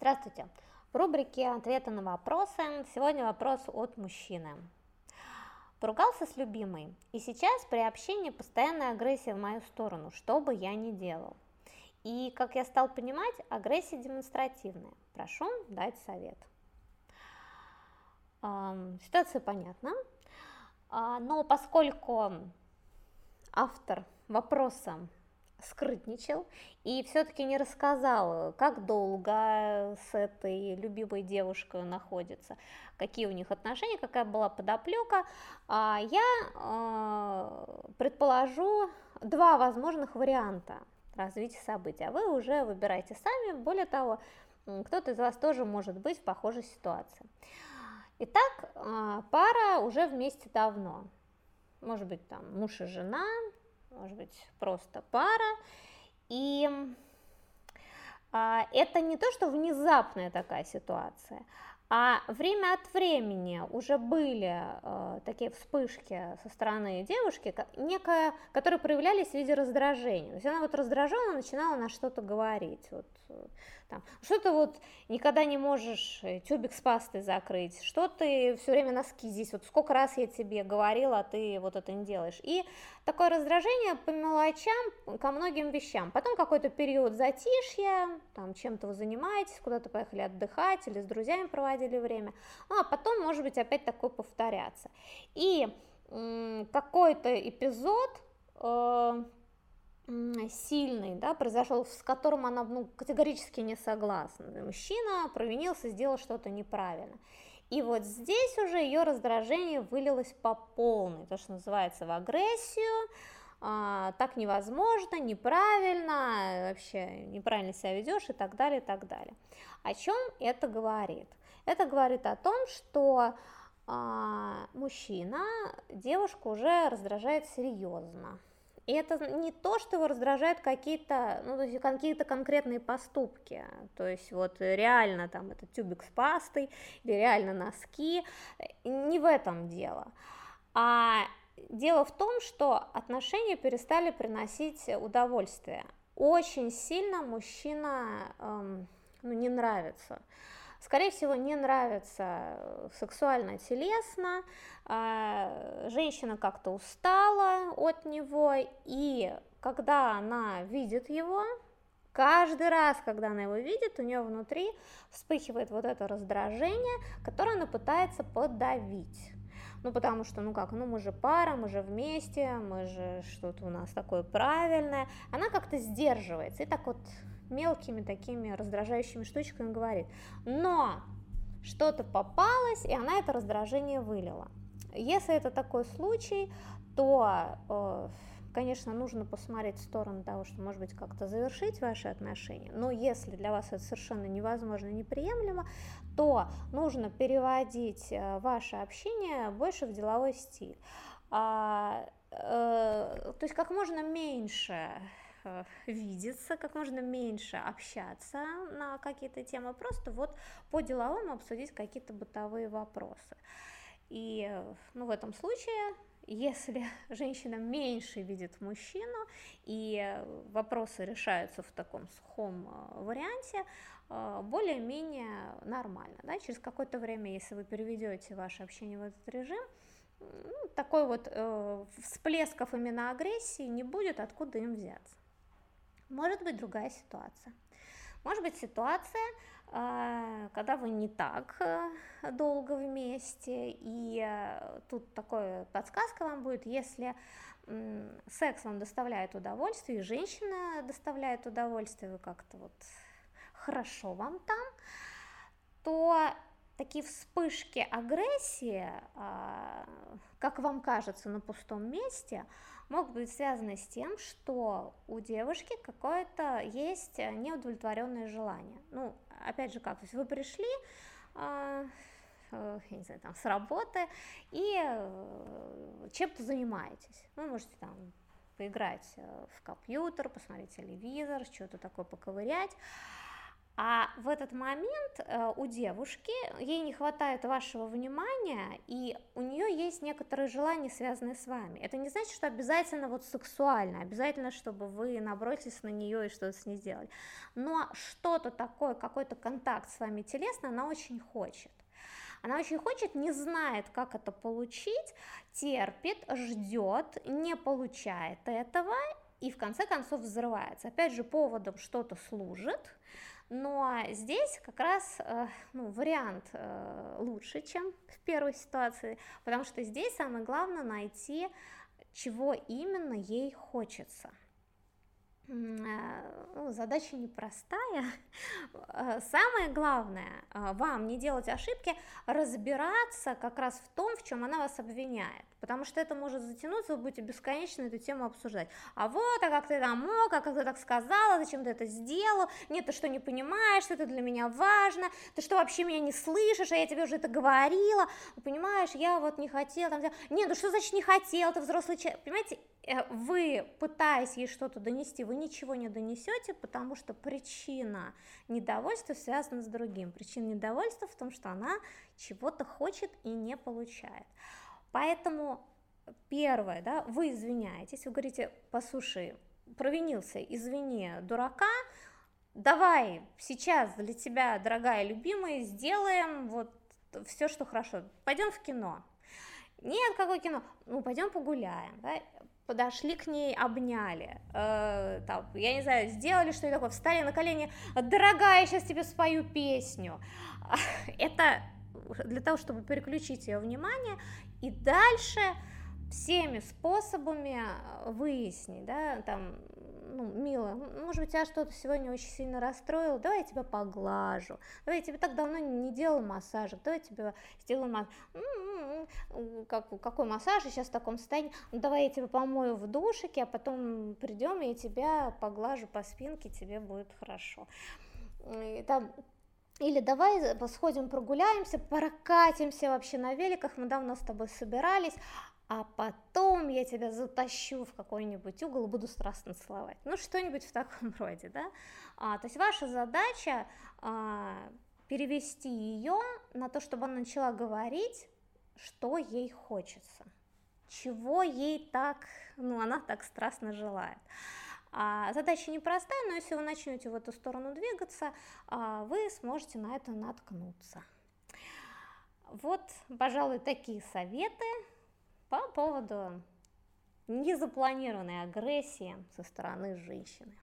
Здравствуйте! В рубрике «Ответы на вопросы» сегодня вопрос от мужчины. Поругался с любимой, и сейчас при общении постоянная агрессия в мою сторону, что бы я ни делал. И, как я стал понимать, агрессия демонстративная. Прошу дать совет. Ситуация понятна, а, но поскольку автор вопроса скрытничал и все-таки не рассказал, как долго с этой любимой девушкой находится, какие у них отношения, какая была подоплека, а я э, предположу два возможных варианта развития событий, а вы уже выбирайте сами, более того, кто-то из вас тоже может быть в похожей ситуации. Итак, э, пара уже вместе давно, может быть там муж и жена, может быть, просто пара. И а, это не то, что внезапная такая ситуация, а время от времени уже были э, такие вспышки со стороны девушки, некая, которые проявлялись в виде раздражения. То есть она вот раздраженно начинала на что-то говорить. Вот, э, там, что ты вот никогда не можешь э, тюбик с пастой закрыть, что ты все время носки здесь, вот сколько раз я тебе говорила, а ты вот это не делаешь. И такое раздражение по мелочам, ко многим вещам. Потом какой-то период затишья, там чем-то вы занимаетесь, куда-то поехали отдыхать или с друзьями проводить проводили время, ну а потом, может быть, опять такой повторяться. И какой-то эпизод э, сильный, да, произошел, с которым она ну, категорически не согласна. Мужчина провинился, сделал что-то неправильно. И вот здесь уже ее раздражение вылилось по полной, то, что называется, в агрессию, а, так невозможно, неправильно, вообще неправильно себя ведешь и так далее, и так далее. О чем это говорит? Это говорит о том, что а, мужчина девушку уже раздражает серьезно. И это не то, что его раздражают какие-то, ну, то есть какие-то конкретные поступки, то есть вот реально там это тюбик с пастой или реально носки, не в этом дело. А дело в том, что отношения перестали приносить удовольствие. Очень сильно мужчина эм, ну, не нравится. Скорее всего, не нравится сексуально, телесно, э, женщина как-то устала от него, и когда она видит его, каждый раз, когда она его видит, у нее внутри вспыхивает вот это раздражение, которое она пытается подавить. Ну потому что, ну как, ну мы же пара, мы же вместе, мы же что-то у нас такое правильное, она как-то сдерживается. И так вот мелкими такими раздражающими штучками говорит, но что-то попалось, и она это раздражение вылила. Если это такой случай, то э, конечно, нужно посмотреть в сторону того, что, может быть, как-то завершить ваши отношения, но если для вас это совершенно невозможно, неприемлемо, то нужно переводить э, ваше общение больше в деловой стиль. А, э, то есть как можно меньше видеться, как можно меньше общаться на какие-то темы, просто вот по деловому обсудить какие-то бытовые вопросы. И ну, в этом случае если женщина меньше видит мужчину, и вопросы решаются в таком сухом э, варианте, э, более-менее нормально. Да? Через какое-то время, если вы переведете ваше общение в этот режим, ну, такой вот э, всплесков именно агрессии не будет, откуда им взяться. Может быть другая ситуация. Может быть ситуация, а, когда вы не так э, долго вместе, и э, тут такая подсказка вам будет, если секс вам доставляет удовольствие, и женщина доставляет удовольствие, вы как-то вот хорошо вам там, то такие вспышки агрессии, а, как вам кажется, на пустом месте, могут быть связаны с тем, что у девушки какое-то есть неудовлетворенное желание. Ну, опять же, как, то есть вы пришли, а, э, я не знаю, там, с работы и э, чем-то занимаетесь. Вы можете там поиграть э, в компьютер, посмотреть телевизор, что-то такое поковырять, А в этот момент э, у девушки ей не хватает вашего внимания, и у нее есть некоторые желания, связанные с вами. Это не значит, что обязательно вот сексуально, обязательно, чтобы вы набросились на нее и что-то с ней сделали. Но что-то такое, какой-то контакт с вами телесно, она очень хочет. Она очень хочет, не знает, как это получить, терпит, ждет, не получает этого и в конце концов взрывается. Опять же, поводом что-то служит, но здесь как раз э, ну, вариант э, лучше, чем в первой ситуации, потому что здесь самое главное найти, чего именно ей хочется. Э, ну, задача непростая. Самое главное, вам не делать ошибки, разбираться как раз в том, в чем она вас обвиняет. Потому что это может затянуться, вы будете бесконечно эту тему обсуждать. А вот, а как ты там мог, а как ты так сказала, зачем ты это сделал, нет, ты что не понимаешь, что это для меня важно, ты что вообще меня не слышишь, а я тебе уже это говорила, понимаешь, я вот не хотела, там, нет, ну что значит не хотел, ты взрослый человек, понимаете, э, вы, пытаясь ей что-то донести, вы ничего не донесете, потому что причина недовольства связана с другим. Причина недовольства в том, что она чего-то хочет и не получает. Поэтому первое, да, вы извиняетесь, вы говорите, послушай, провинился, извини, дурака, давай сейчас для тебя, дорогая любимая, сделаем вот все, что хорошо. Пойдем в кино. Нет, какое кино? Ну, пойдем погуляем, да? Подошли к ней, обняли, э, там, я не знаю, сделали что-то такое, встали на колени, дорогая, я сейчас тебе спою песню. Это для того, чтобы переключить ее внимание и дальше всеми способами выяснить, да, там, ну, мило, может быть, тебя что-то сегодня очень сильно расстроило, давай я тебя поглажу, давай я тебе так давно не делал массажик, давай я тебе сделаю массаж, как, какой массаж, я сейчас в таком состоянии, ну, давай я тебя помою в душике, а потом придем, и я тебя поглажу по спинке, тебе будет хорошо. И там или давай сходим прогуляемся, прокатимся вообще на великах, мы давно с тобой собирались, а потом я тебя затащу в какой-нибудь угол и буду страстно целовать. Ну, что-нибудь в таком роде, да? А, то есть ваша задача а, перевести ее на то, чтобы она начала говорить, что ей хочется, чего ей так, ну, она так страстно желает. А, задача непростая, но если вы начнете в эту сторону двигаться, а, вы сможете на это наткнуться. Вот, пожалуй, такие советы по поводу незапланированной агрессии со стороны женщины.